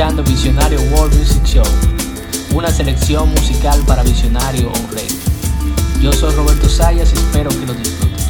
Visionario World Music Show, una selección musical para Visionario on Radio. Yo soy Roberto Sayas y espero que lo disfruten.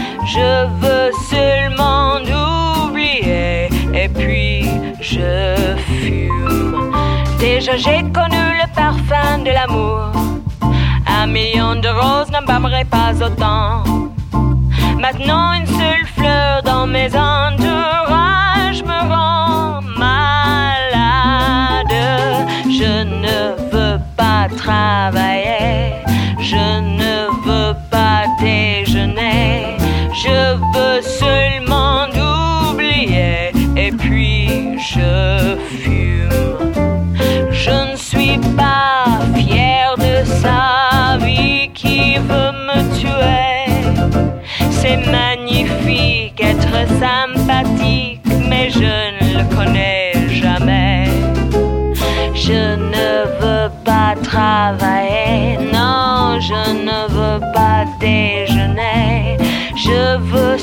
je veux seulement et puis je fume. Déjà j'ai connu le parfum de l'amour. Un million de roses n'embâmerait pas autant. Maintenant une seule fleur dans mes entourages me rend malade. Je ne veux pas travailler, je ne veux pas déjeuner, je veux seulement oublier et puis je fume. Je ne suis pas fier de sa vie qui veut me tuer. C'est magnifique être sympathique, mais je ne le connais jamais. Je ne veux pas travailler. Je veux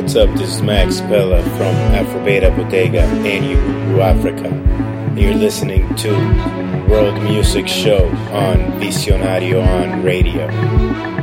what's up? This is Max Pella from Afrobeta Bodega in Urugu, Africa. You're listening to World Music Show on Visionario on Radio.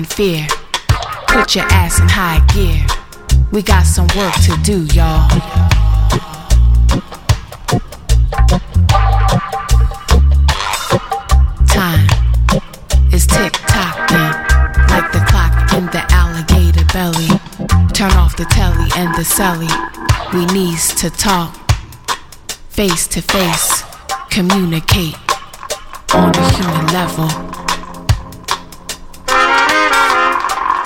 In fear. Put your ass in high gear. We got some work to do, y'all. Time is tick tocking like the clock in the alligator belly. Turn off the telly and the celly. We needs to talk face to face, communicate on a human level.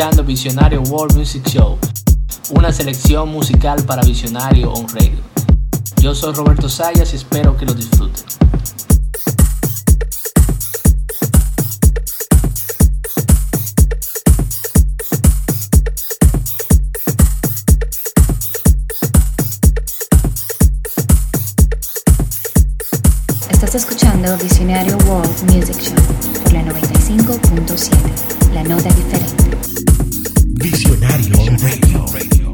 escuchando Visionario World Music Show, una selección musical para Visionario on Radio. Yo soy Roberto Sayas y espero que lo disfruten. Estás escuchando Visionario World Music Show por la 95.7, la nota diferente. Visionario Radio.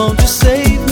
Won't you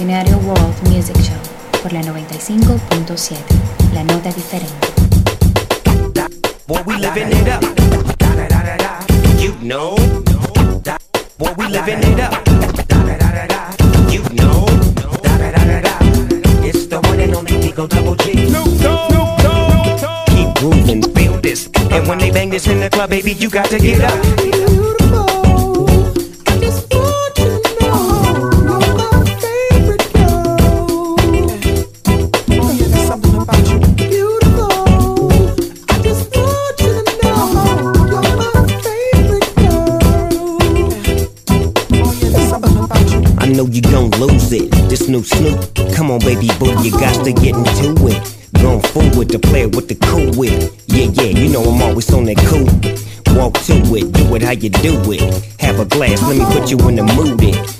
Visionario World Music Show por la 95.7, la nota diferente. We living it up. You know. Boy, we living it up. You know. It's the one and only G. Keep grooving, feel this. And when they bang this in the club, baby, you got to get up. Snoop Snoop. Come on, baby boo, you got to get into it. Going forward to play with the cool wit. Yeah, yeah, you know I'm always on that cool. Walk to it, do it how you do it. Have a glass, let me put you in the mood. It.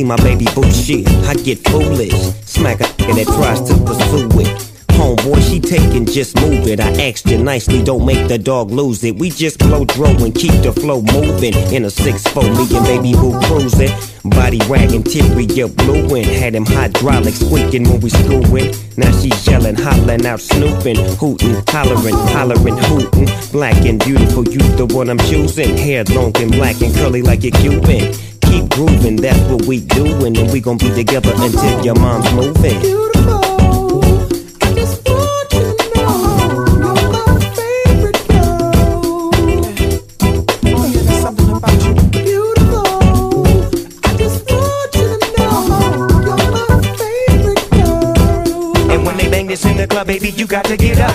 See my baby boo shit, I get foolish. Smack a that tries to pursue it. Homeboy, she taking, just move it. I asked you nicely, don't make the dog lose it. We just blow dro and keep the flow moving. In a 6-4, me and baby boo cruising. Body wagging, interior blueing. Had him hydraulic squeaking when we screwing. Now she yelling, hollering out, snooping, hooting, hollering, hollering, hooting. Black and beautiful, you the one I'm choosing. Hair long and black and curly like a Cuban. Keep grooving, that's what we doing, and we gon' be together until your mom's moving. Beautiful. I just want you to know you're my favorite girl. There's something about you. Beautiful. I just want you to know you're my favorite girl. And when they bang this in the club, baby, you got to get up.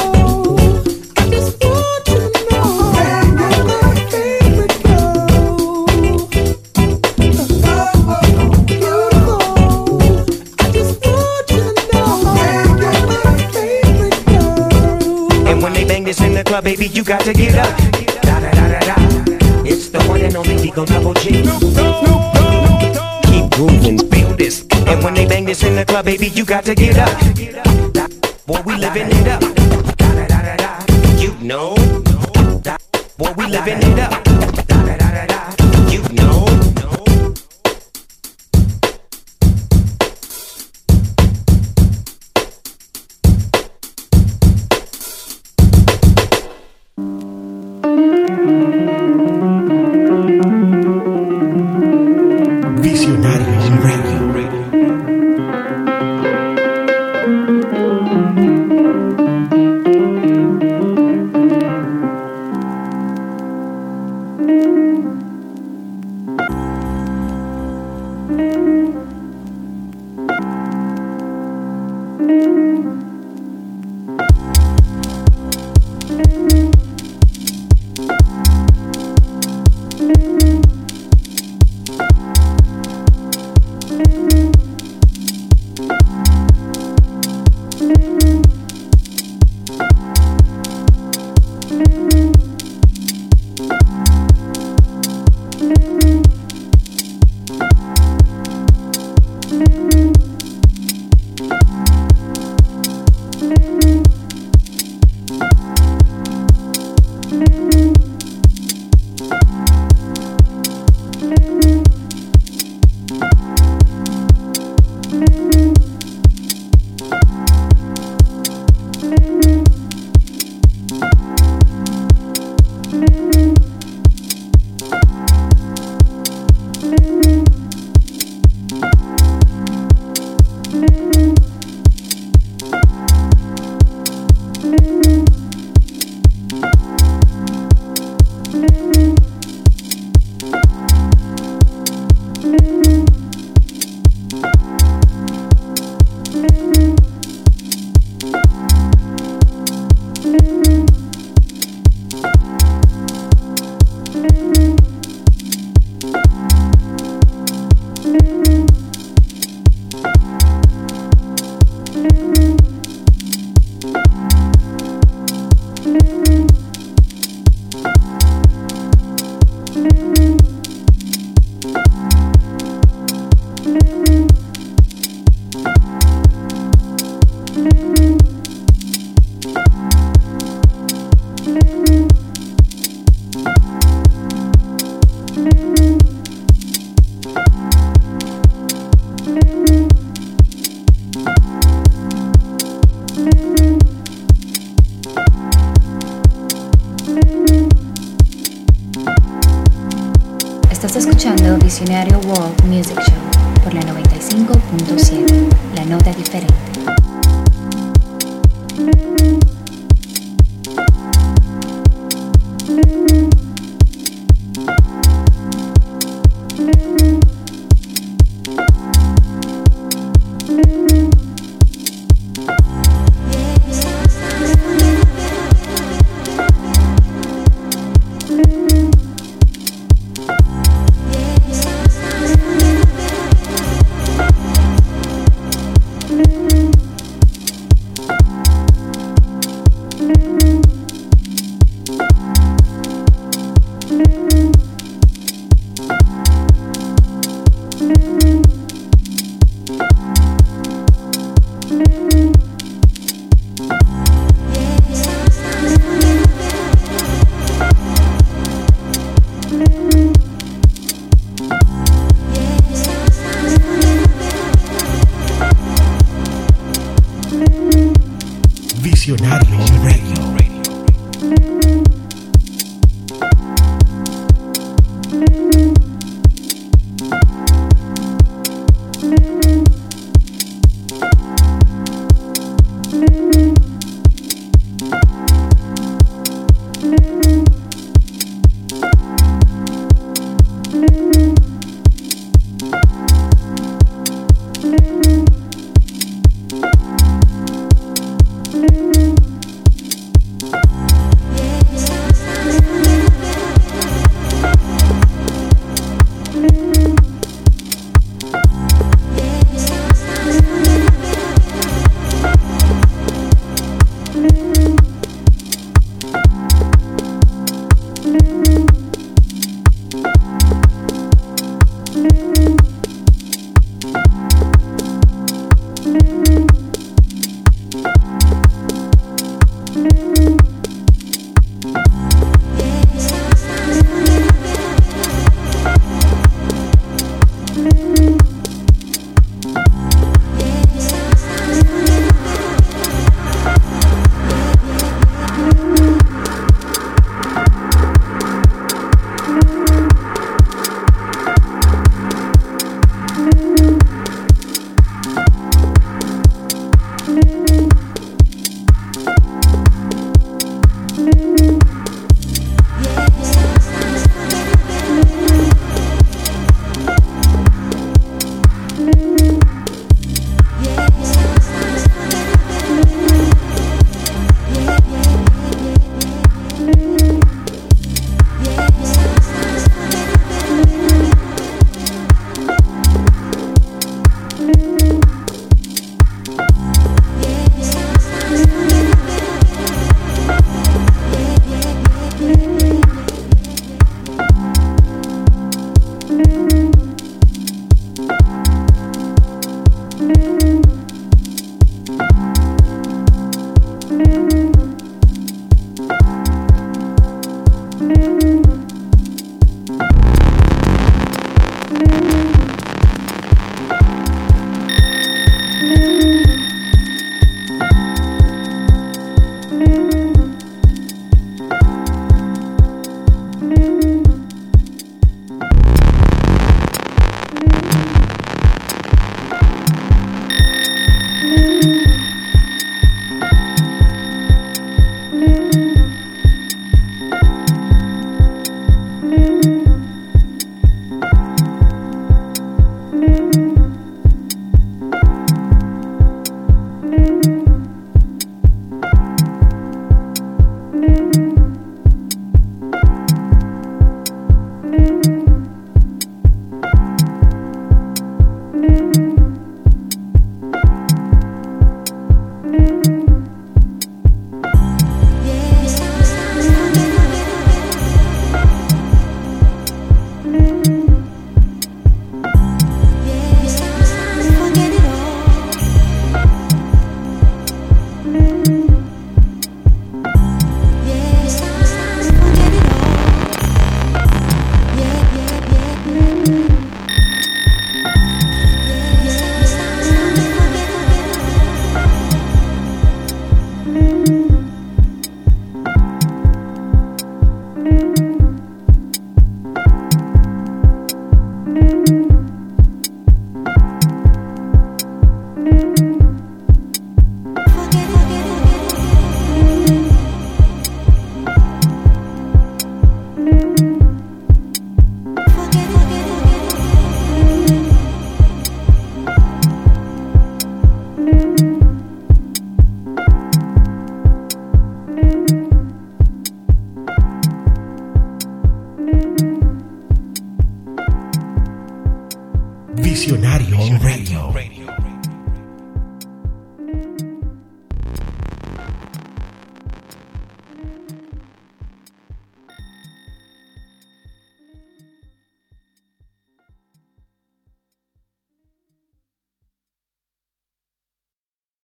The club, baby, you got to get up. Da da da da da. It's the one and only Digo Double G. Keep grooving, feel this. And when they bang this in the club, baby, you got to get up. Boy, we living it up. Da da da da da. You know. Boy, we living it up. Da da da da da. You know. Estás escuchando Visionario World Music Show por la 95.7, la nota diferente.